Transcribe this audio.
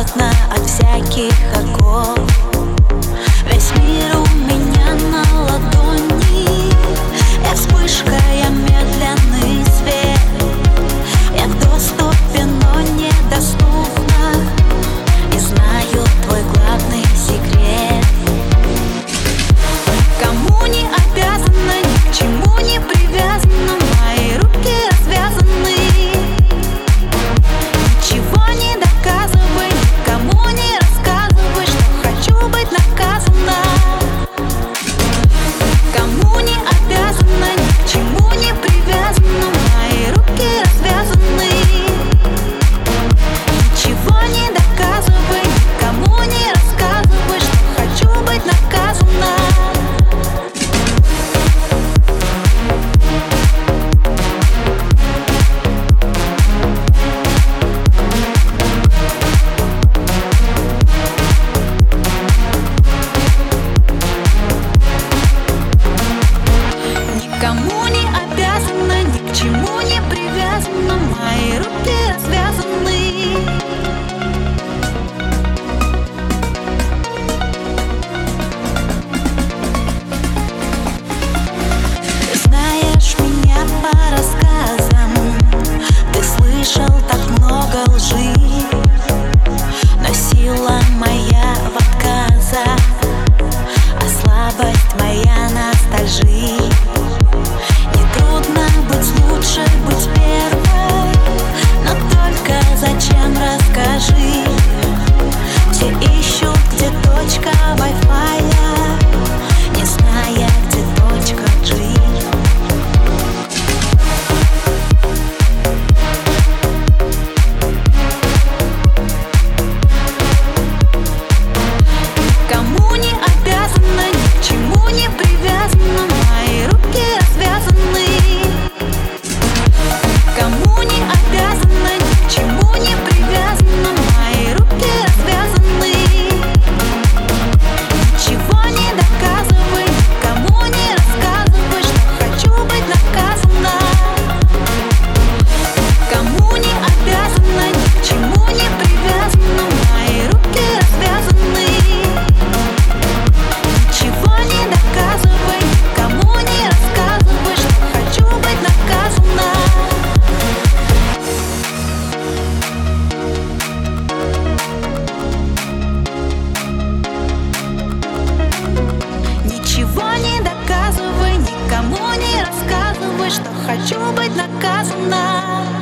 плотно от всяких оков. Что хочу быть наказана